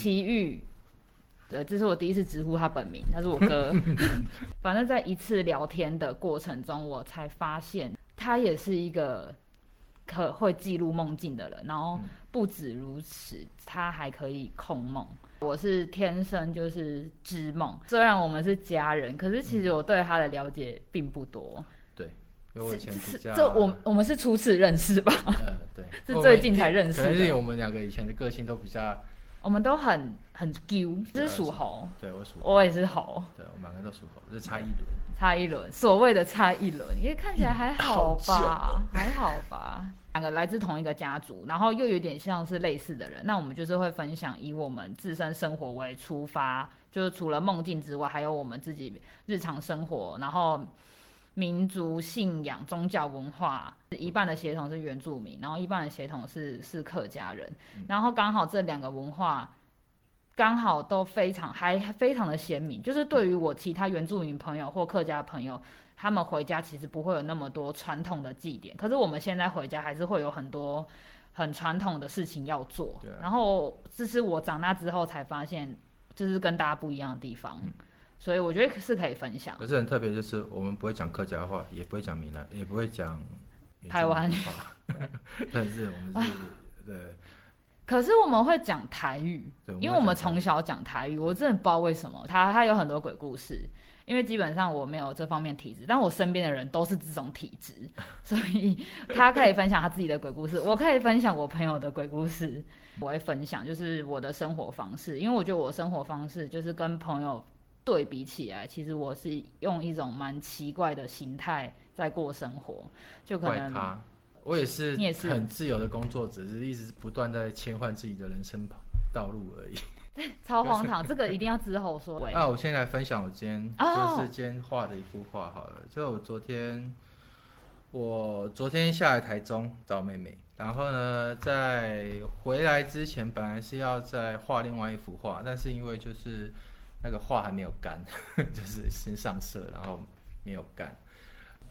奇遇。对，这是我第一次直呼他本名，他是我哥。反正在一次聊天的过程中，我才发现他也是一个可会记录梦境的人。然后不止如此，他还可以控梦。我是天生就是知梦，虽然我们是家人，可是其实我对他的了解并不多。对，因为我以前比较，这我我们是初次认识吧？呃，对，是最近才认识的。可是我们两个以前的个性都比较。我们都很很这是属猴，对我属，我也是猴，对我们两个都属猴，就是差一轮，差一轮，所谓的差一轮，因为看起来还好吧，还好吧，两个来自同一个家族，然后又有点像是类似的人，那我们就是会分享以我们自身生活为出发，就是除了梦境之外，还有我们自己日常生活，然后。民族信仰、宗教文化，一半的血统是原住民，然后一半的血统是是客家人，嗯、然后刚好这两个文化刚好都非常还非常的鲜明，就是对于我其他原住民朋友或客家朋友，他们回家其实不会有那么多传统的祭典，可是我们现在回家还是会有很多很传统的事情要做。然后这是我长大之后才发现，就是跟大家不一样的地方。嗯所以我觉得是可以分享。可是很特别，就是我们不会讲客家话，也不会讲闽南，也不会讲台湾话。但是我们是，对。可是我们会讲台语，因为我们从小讲台语。我真的不知道为什么，他他有很多鬼故事。因为基本上我没有这方面体质，但我身边的人都是这种体质，所以他可以分享他自己的鬼故事，我可以分享我朋友的鬼故事。我会分享就是我的生活方式，因为我觉得我生活方式就是跟朋友。对比起来，其实我是用一种蛮奇怪的心态在过生活，就可能他，我也是，你也是很自由的工作者，只是一直不断在切换自己的人生道路而已。超荒唐，这个一定要之后说。那我现在来分享我今天就是今天画的一幅画好了，哦、就我昨天，我昨天下来台中找妹妹，然后呢，在回来之前本来是要再画另外一幅画，但是因为就是。那个画还没有干，就是先上色，然后没有干，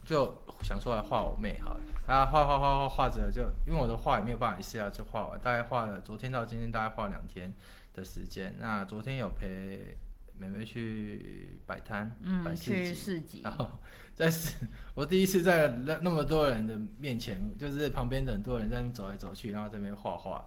就想说来画我妹好了。啊，画画画画画着就，因为我的画也没有办法一下就画完，大概画了昨天到今天大概画两天的时间。那昨天有陪妹妹去摆摊，嗯，摆市集，然后在市，我第一次在那那么多人的面前，就是旁边的很多人在那边走来走去，然后在那边画画。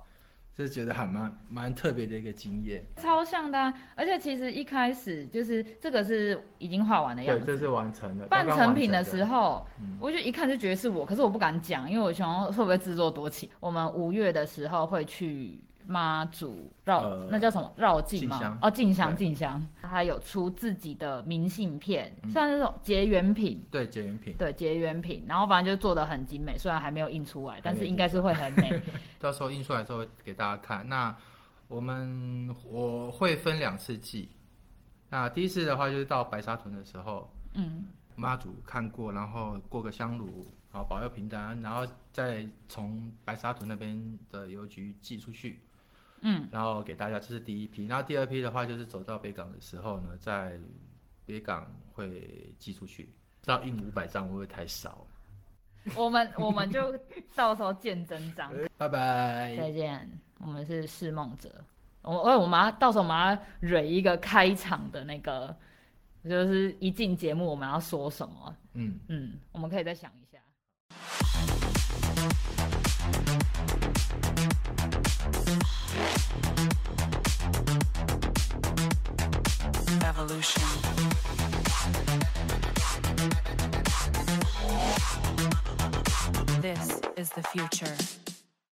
就是觉得还蛮蛮特别的一个经验，超像的啊，而且其实一开始就是这个是已经画完的样子，对，这是完成的。半成品的时候，我就一看就觉得是我，可是我不敢讲，因为我想会不会自作多情。我们五月的时候会去。妈祖绕、呃、那叫什么绕境吗？香哦，进香进香，他有出自己的明信片，像那种结缘品。对结缘品，对结缘品，然后反正就做的很精美，虽然还没有印出来，但是应该是会很美。到时候印出来的时候给大家看。那我们我会分两次寄，那第一次的话就是到白沙屯的时候，嗯，妈祖看过，然后过个香炉，然后保佑平安，然后再从白沙屯那边的邮局寄出去。嗯，然后给大家，这是第一批。然后第二批的话，就是走到北港的时候呢，在北港会寄出去。到印五百张会不会太少？我们我们就 到时候见真章。拜拜，再见。我们是释梦者。我我我们要到时候我们要蕊一个开场的那个，就是一进节目我们要说什么？嗯嗯，我们可以再想一下。This is the future.